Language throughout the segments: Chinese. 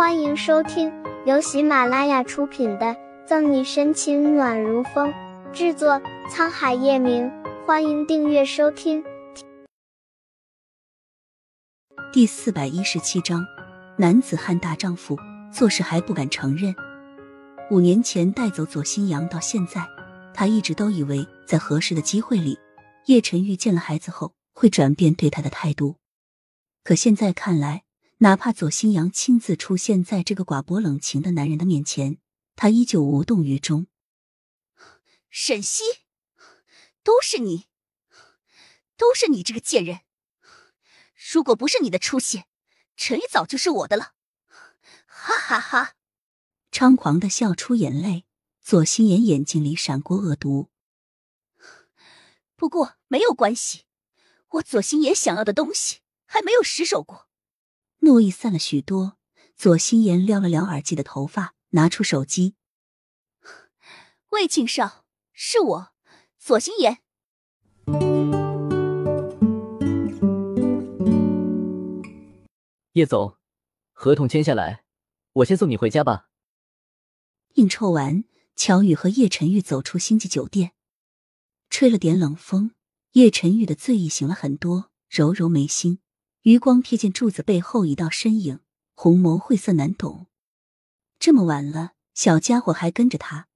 欢迎收听由喜马拉雅出品的《赠你深情暖如风》，制作沧海夜明。欢迎订阅收听。第四百一十七章，男子汉大丈夫，做事还不敢承认。五年前带走左新阳，到现在，他一直都以为在合适的机会里，叶晨玉见了孩子后会转变对他的态度。可现在看来，哪怕左新阳亲自出现在这个寡薄冷情的男人的面前，他依旧无动于衷。沈西，都是你，都是你这个贱人！如果不是你的出现，陈宇早就是我的了！哈哈哈！猖狂的笑出眼泪，左心言眼睛里闪过恶毒。不过没有关系，我左心言想要的东西还没有失手过。怒意散了许多，左心言撩了撩耳际的头发，拿出手机。魏庆少，是我，左心言。叶总，合同签下来，我先送你回家吧。应酬完，乔宇和叶晨玉走出星级酒店，吹了点冷风。叶晨玉的醉意醒了很多，揉揉眉心，余光瞥见柱子背后一道身影，红眸晦涩难懂。这么晚了，小家伙还跟着他。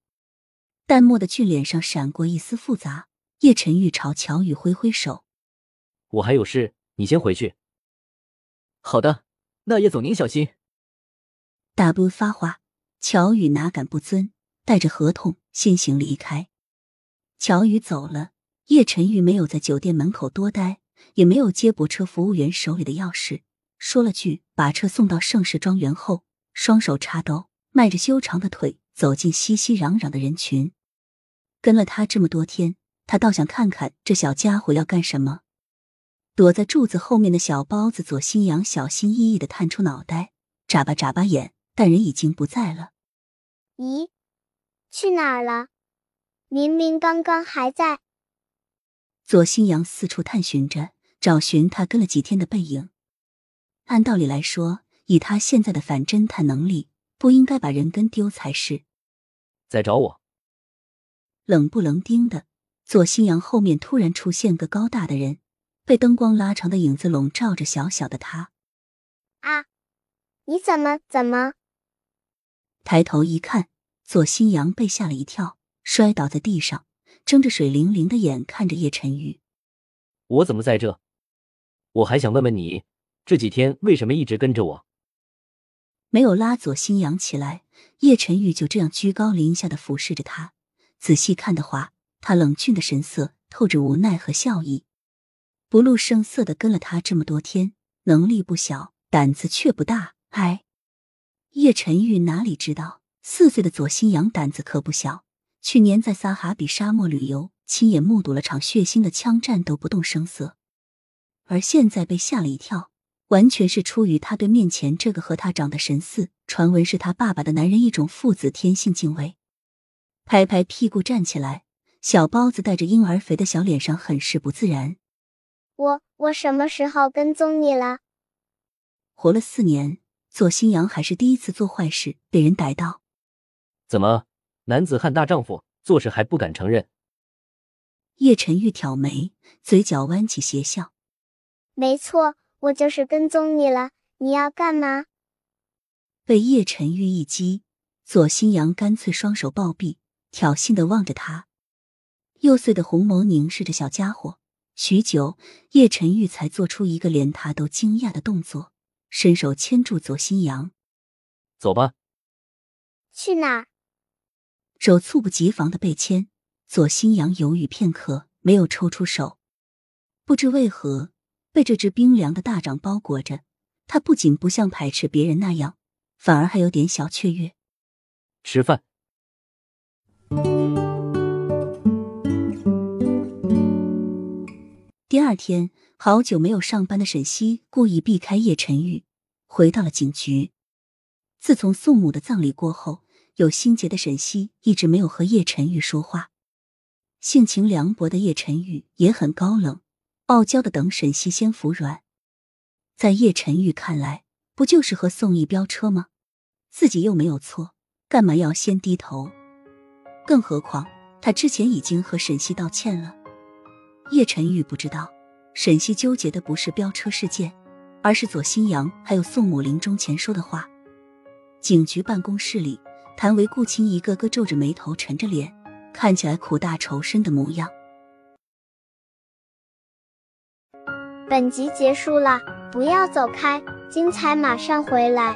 淡漠的俊脸上闪过一丝复杂。叶晨玉朝乔宇挥挥手：“我还有事，你先回去。”“好的，那叶总您小心。”大伯发话。乔宇哪敢不遵，带着合同先行离开。乔宇走了，叶晨玉没有在酒店门口多待，也没有接驳车服务员手里的钥匙，说了句“把车送到盛世庄园”后，双手插兜，迈着修长的腿走进熙熙攘攘的人群。跟了他这么多天，他倒想看看这小家伙要干什么。躲在柱子后面的小包子左新阳小心翼翼的探出脑袋，眨巴眨巴眼，但人已经不在了。咦，去哪儿了？明明刚刚还在。左新阳四处探寻着，找寻他跟了几天的背影。按道理来说，以他现在的反侦探能力，不应该把人跟丢才是。在找我？冷不冷丁的，左新阳后面突然出现个高大的人，被灯光拉长的影子笼罩着小小的他。啊！你怎么怎么？抬头一看，左新阳被吓了一跳，摔倒在地上，睁着水灵灵的眼看着叶晨玉。我怎么在这？我还想问问你，这几天为什么一直跟着我？没有拉左新阳起来，叶晨玉就这样居高临下的俯视着他。仔细看的话，他冷峻的神色透着无奈和笑意。不露声色的跟了他这么多天，能力不小，胆子却不大。哎。叶晨玉哪里知道，四岁的左新阳胆子可不小。去年在撒哈比沙漠旅游，亲眼目睹了场血腥的枪战，都不动声色。而现在被吓了一跳，完全是出于他对面前这个和他长得神似、传闻是他爸爸的男人一种父子天性敬畏。拍拍屁股站起来，小包子带着婴儿肥的小脸上很是不自然。我我什么时候跟踪你了？活了四年。左新阳还是第一次做坏事被人逮到，怎么男子汉大丈夫做事还不敢承认？叶晨玉挑眉，嘴角弯起邪笑。没错，我就是跟踪你了。你要干嘛？被叶晨玉一击，左新阳干脆双手抱臂，挑衅的望着他，幼碎的红眸凝视着小家伙。许久，叶晨玉才做出一个连他都惊讶的动作。伸手牵住左新阳，走吧。去哪儿？手猝不及防的被牵，左新阳犹豫片刻，没有抽出手。不知为何，被这只冰凉的大掌包裹着，他不仅不像排斥别人那样，反而还有点小雀跃。吃饭。第二天，好久没有上班的沈西故意避开叶晨玉，回到了警局。自从宋母的葬礼过后，有心结的沈西一直没有和叶晨玉说话。性情凉薄的叶晨玉也很高冷，傲娇的等沈西先服软。在叶晨玉看来，不就是和宋义飙车吗？自己又没有错，干嘛要先低头？更何况他之前已经和沈西道歉了。叶晨玉不知道，沈西纠结的不是飙车事件，而是左新阳还有宋母临终前说的话。警局办公室里，谭维、顾青一个个皱着眉头，沉着脸，看起来苦大仇深的模样。本集结束了，不要走开，精彩马上回来。